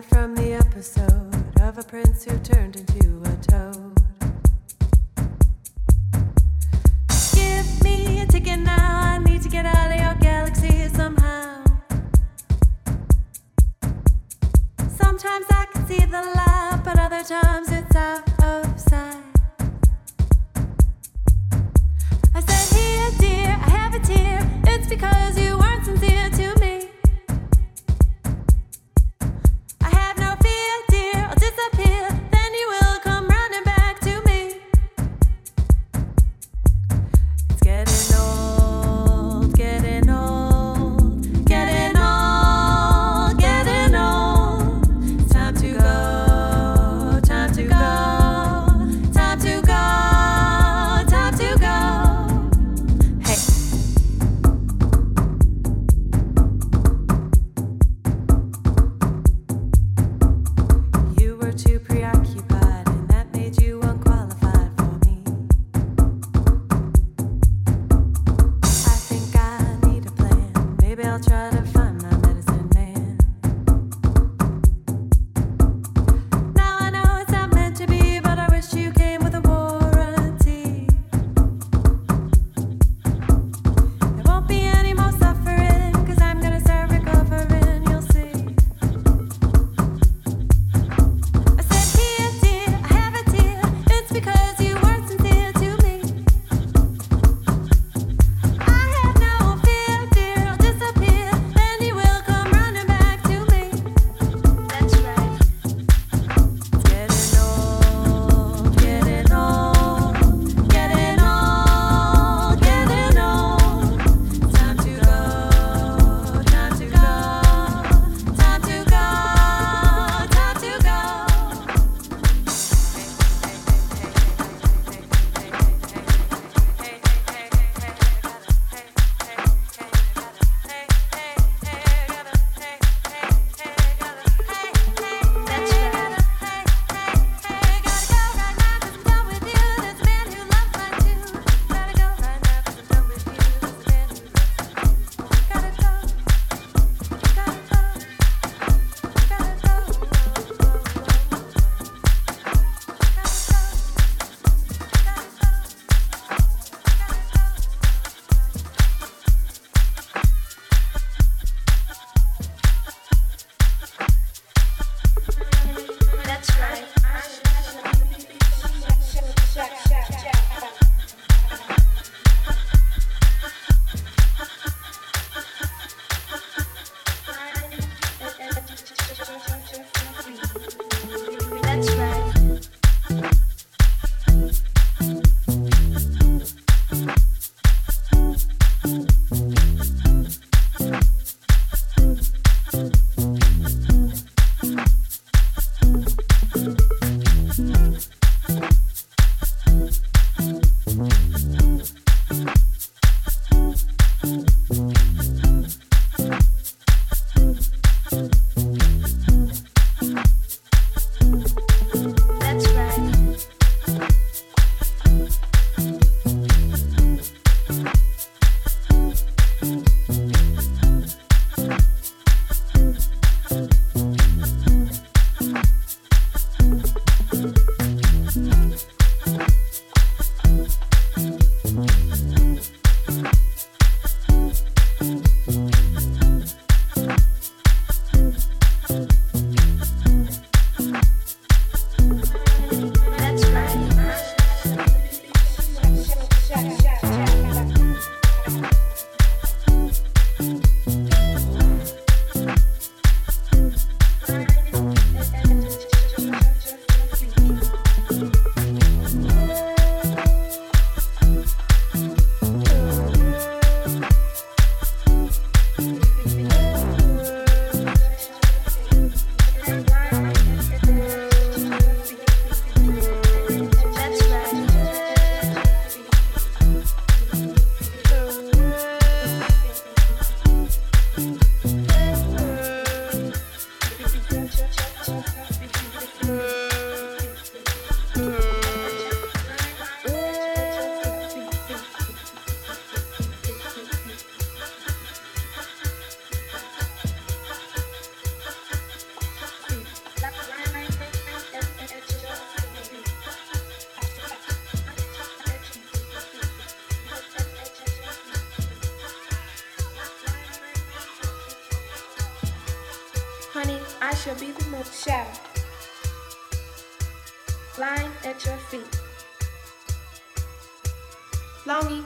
from the episode of a prince who turned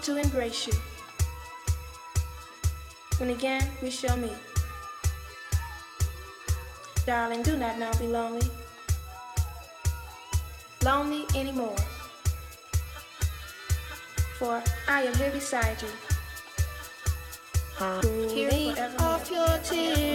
to embrace you. When again we shall meet. Darling, do not now be lonely, lonely anymore, for I am here beside you. Forevermore. off your tears,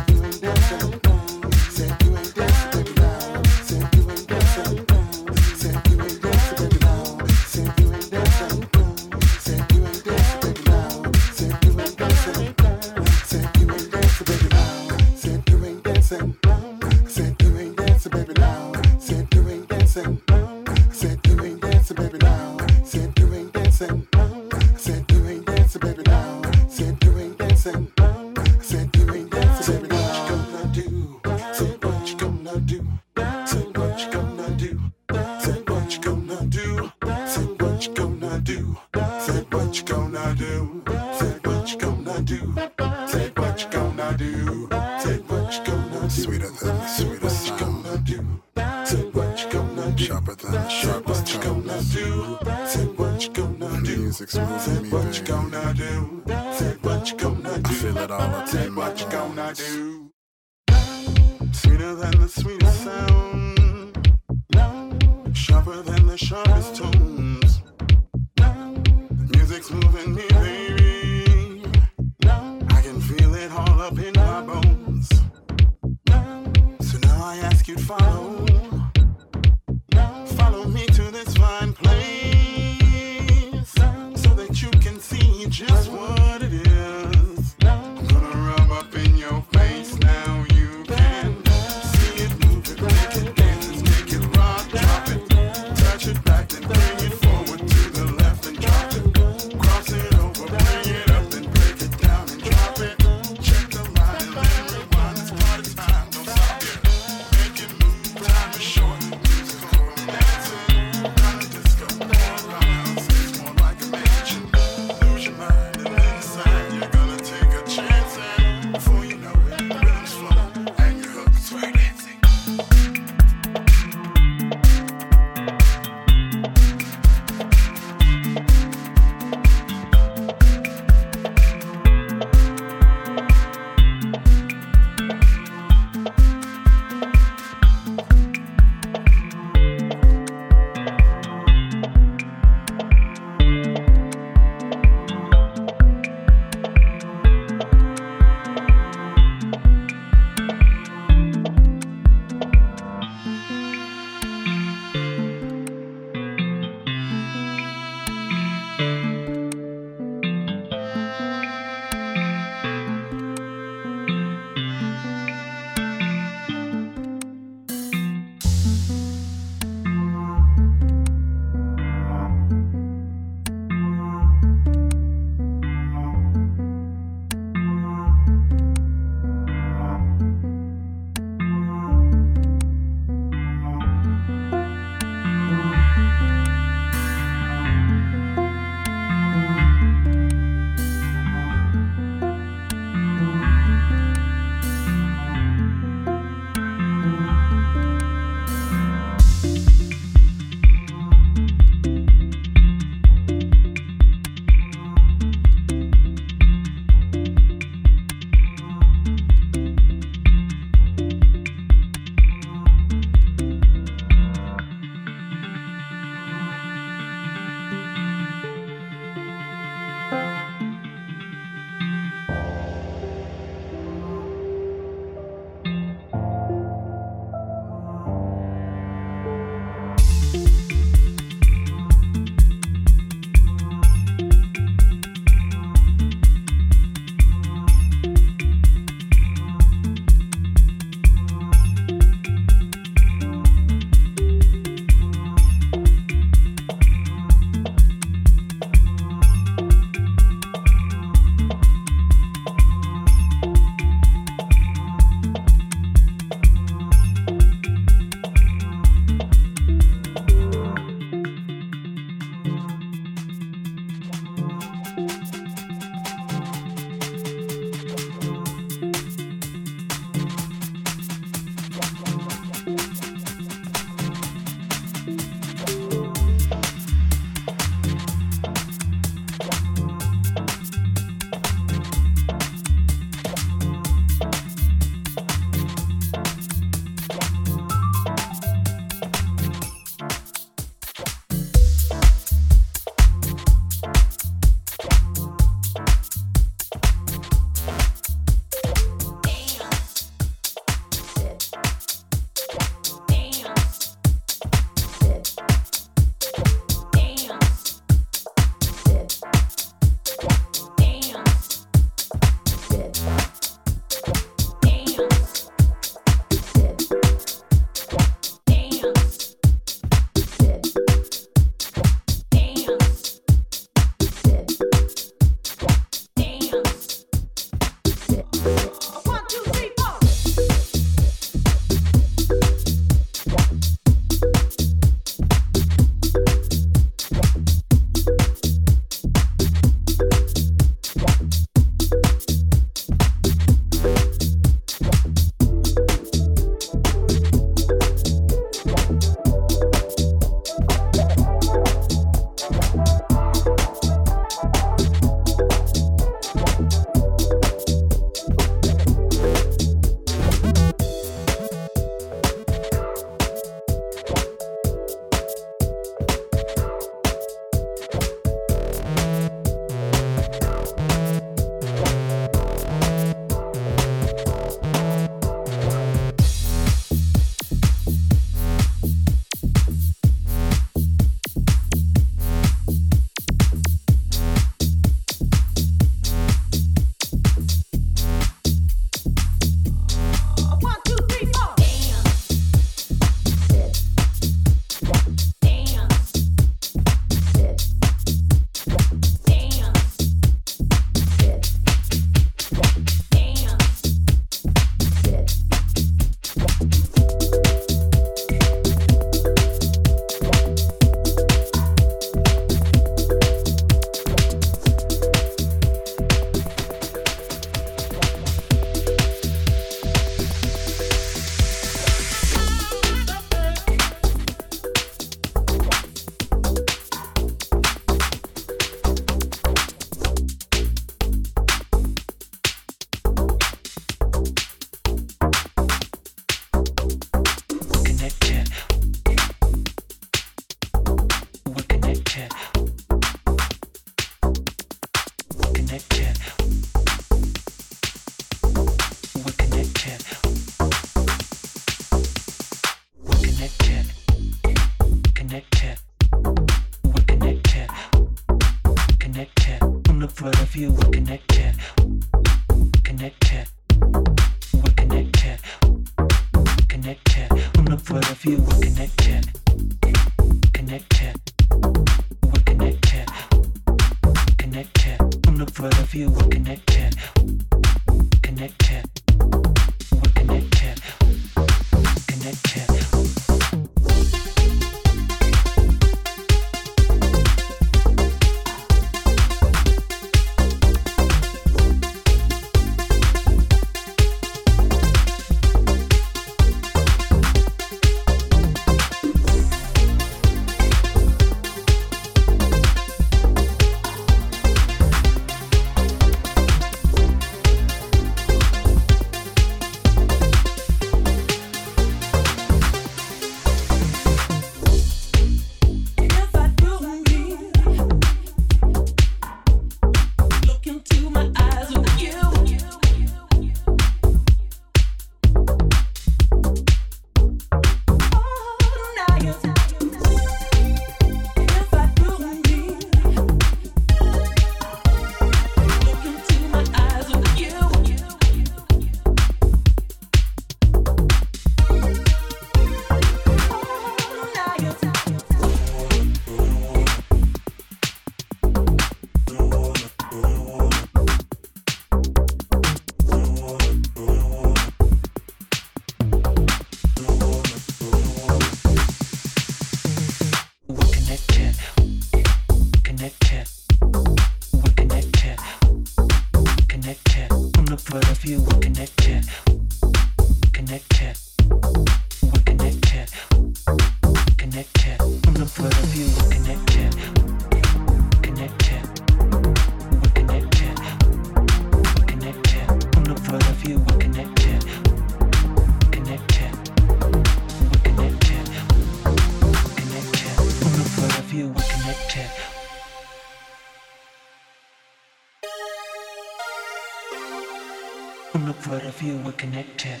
we're connected.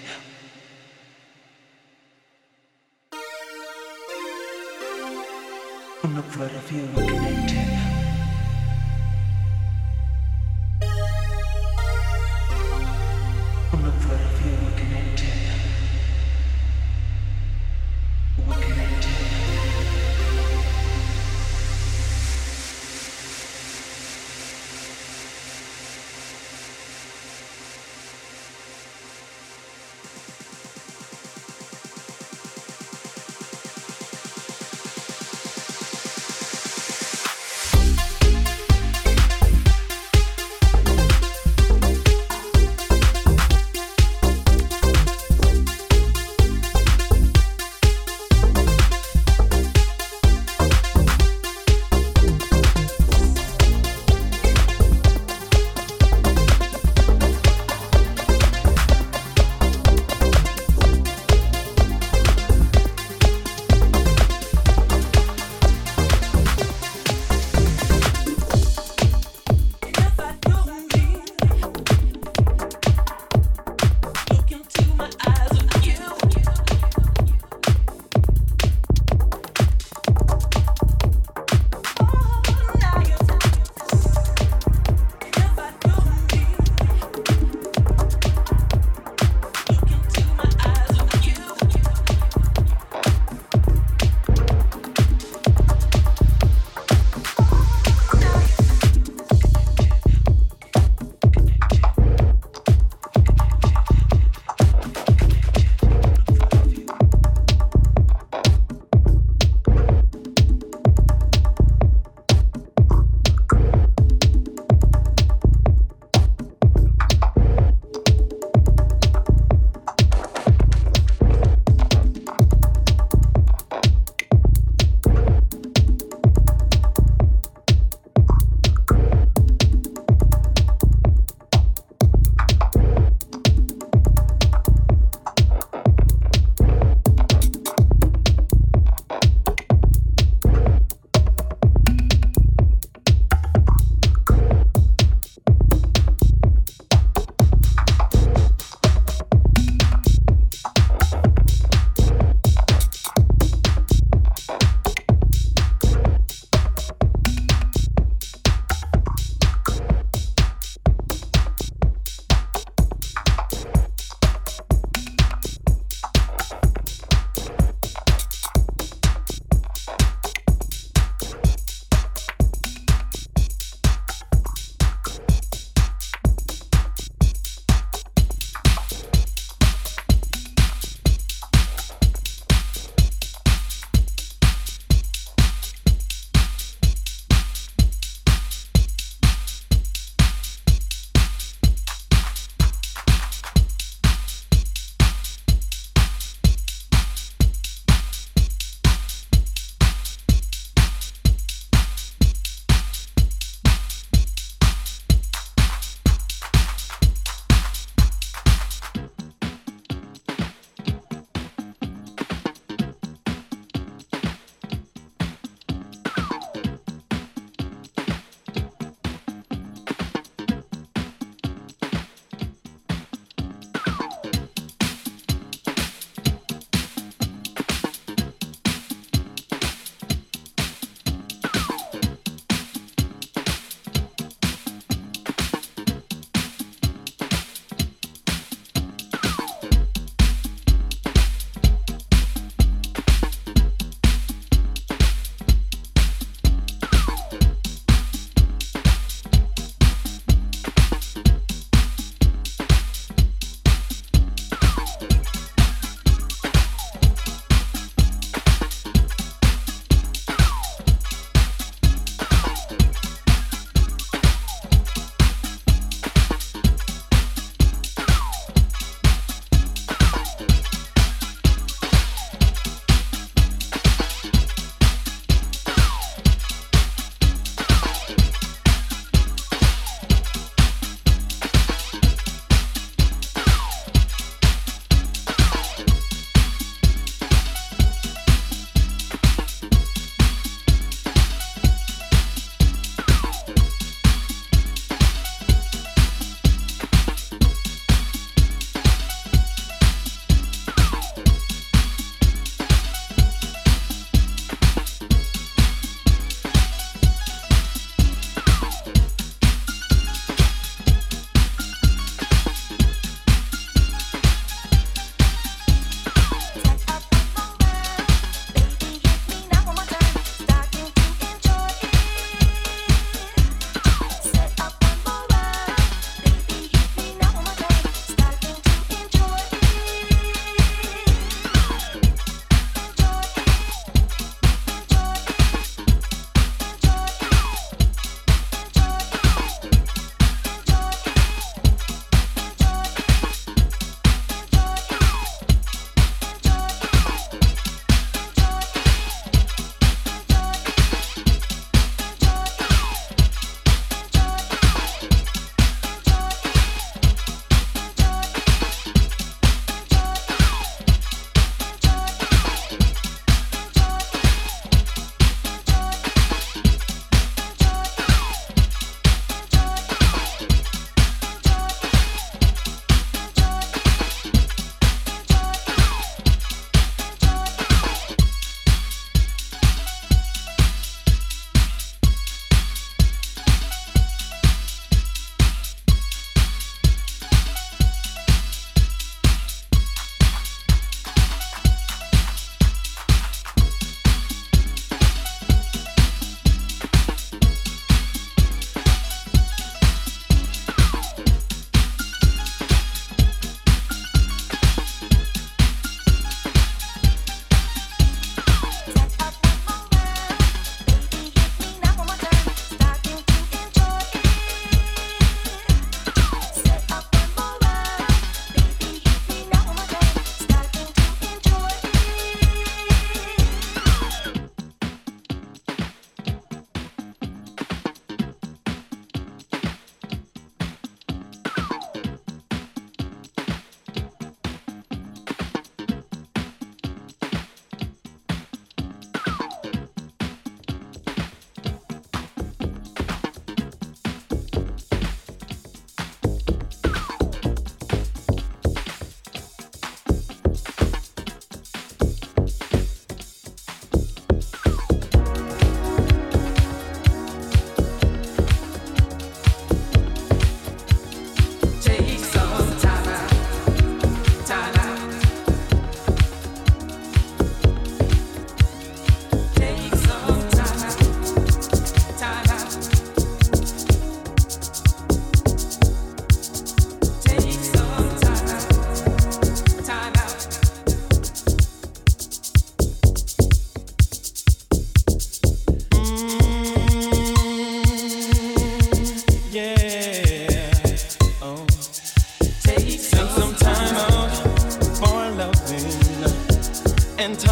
On the of you, we're connected.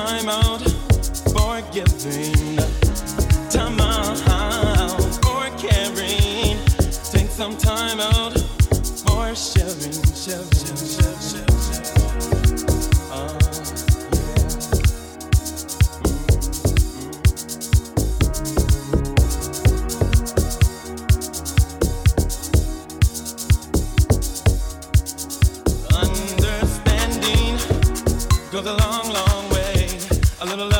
time out for giving, time out for caring. Take some time out for sharing, a little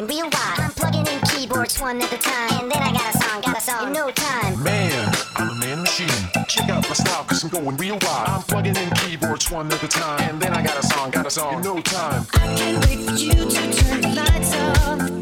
going real wild. I'm plugging in keyboards one at a time. And then I got a song, got a song in no time. Man, I'm a man machine. Check out my style, cause I'm going real wild. I'm plugging in keyboards one at a time. And then I got a song, got a song in no time. I can't wait for you to turn the lights off.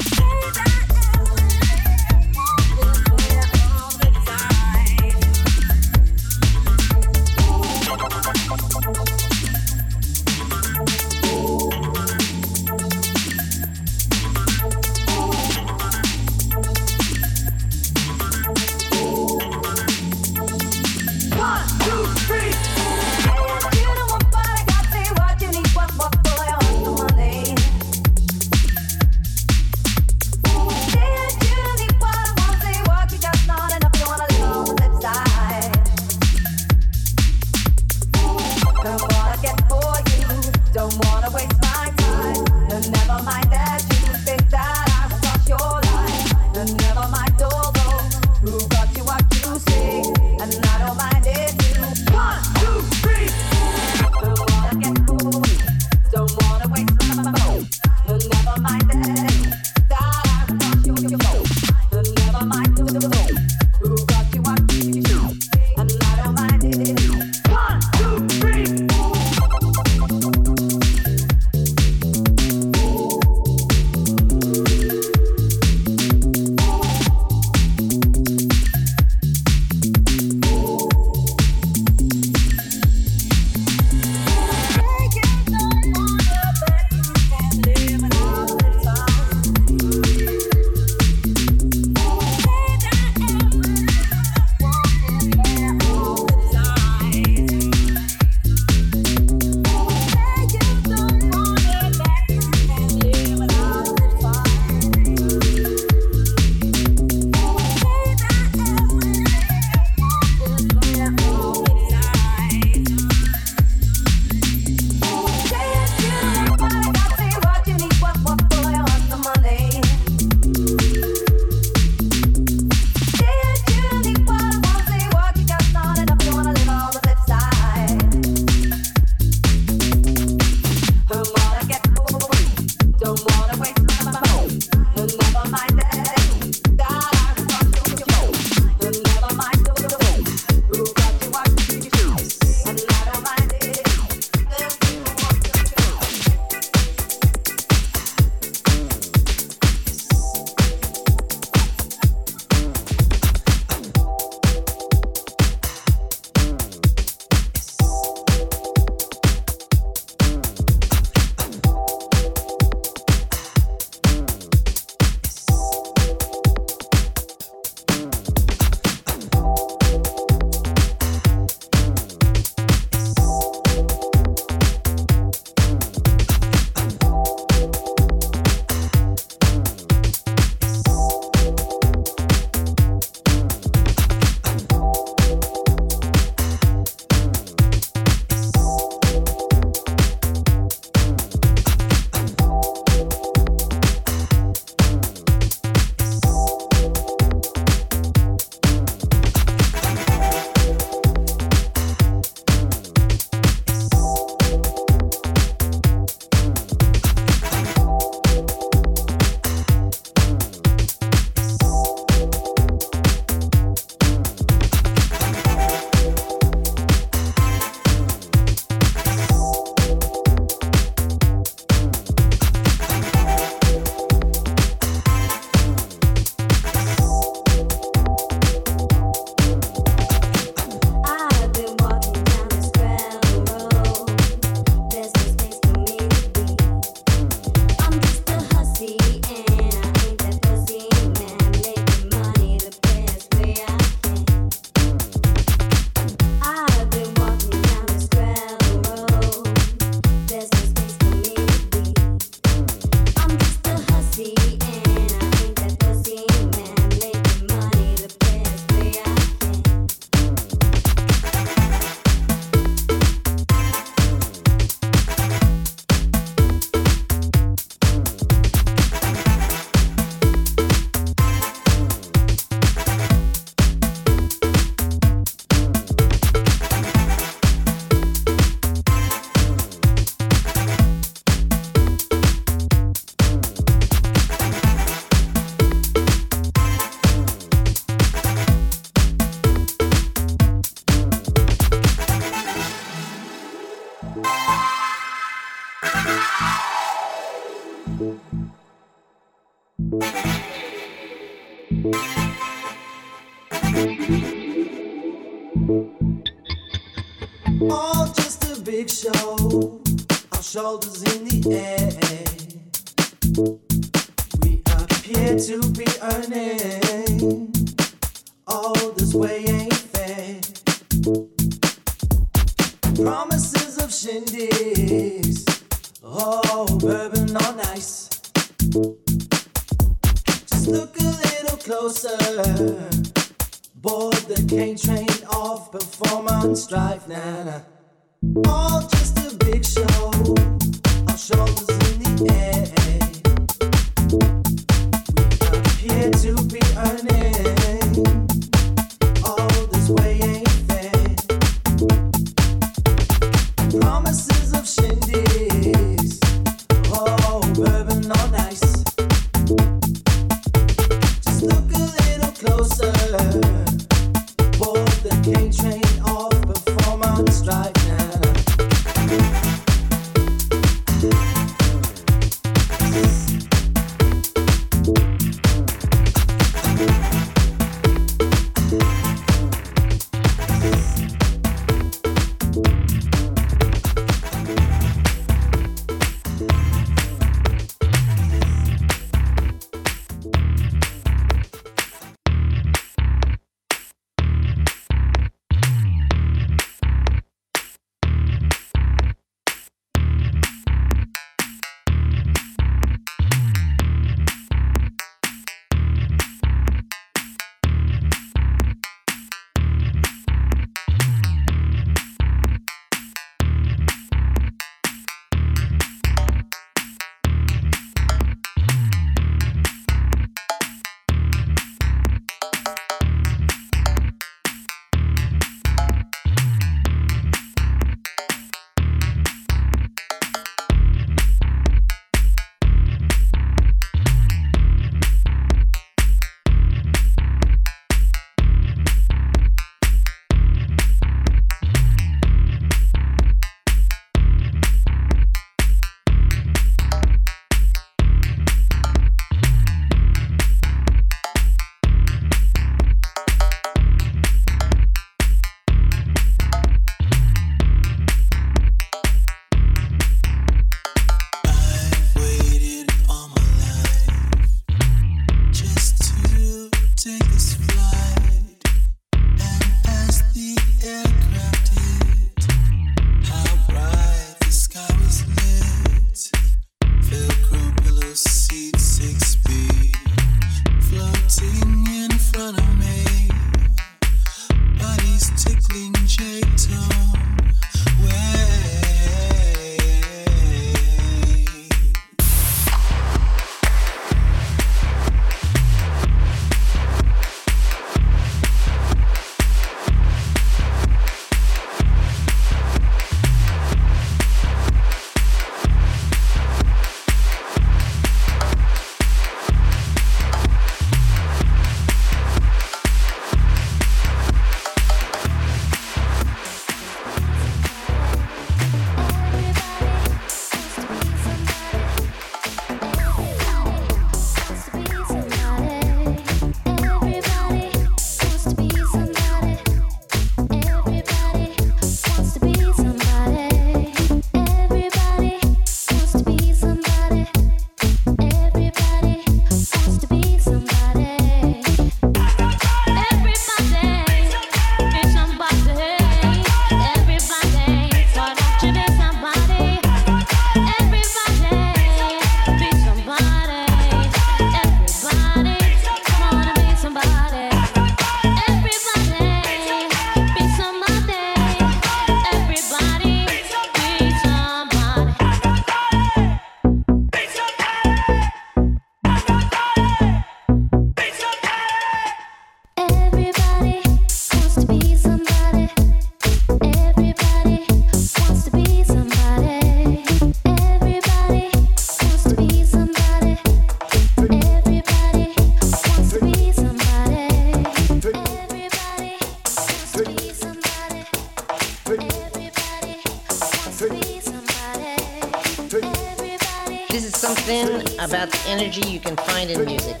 Energy you can find in music.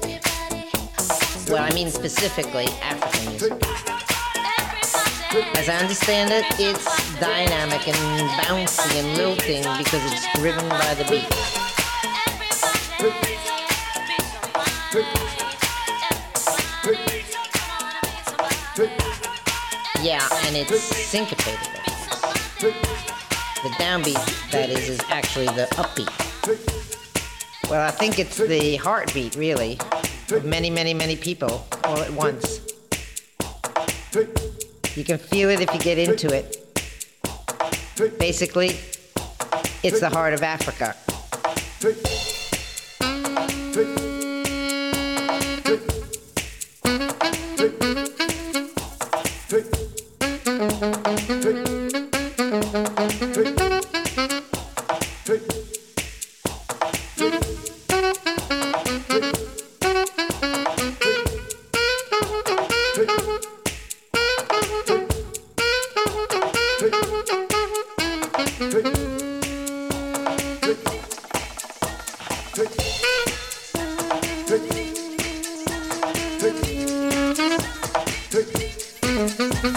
Well, I mean specifically African music. As I understand it, it's dynamic and bouncy and lilting because it's driven by the beat. Yeah, and it's syncopated. The downbeat, that is, is actually the upbeat. Well, I think it's the heartbeat, really, of many, many, many people all at once. You can feel it if you get into it. Basically, it's the heart of Africa.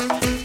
Thank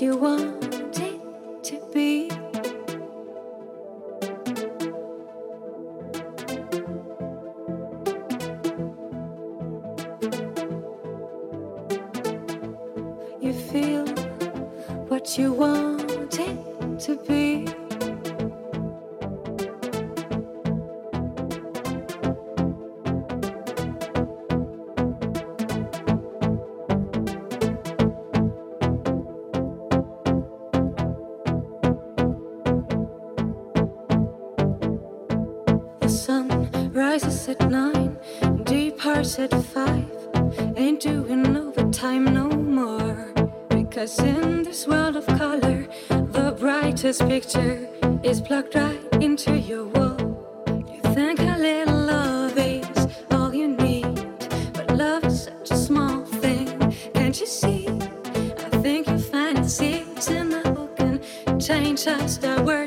you want. house at five. Ain't doing overtime no more. Because in this world of color, the brightest picture is plugged right into your wall. You think a little love is all you need. But love is such a small thing. Can't you see? I think you find it's in the book and change just a word.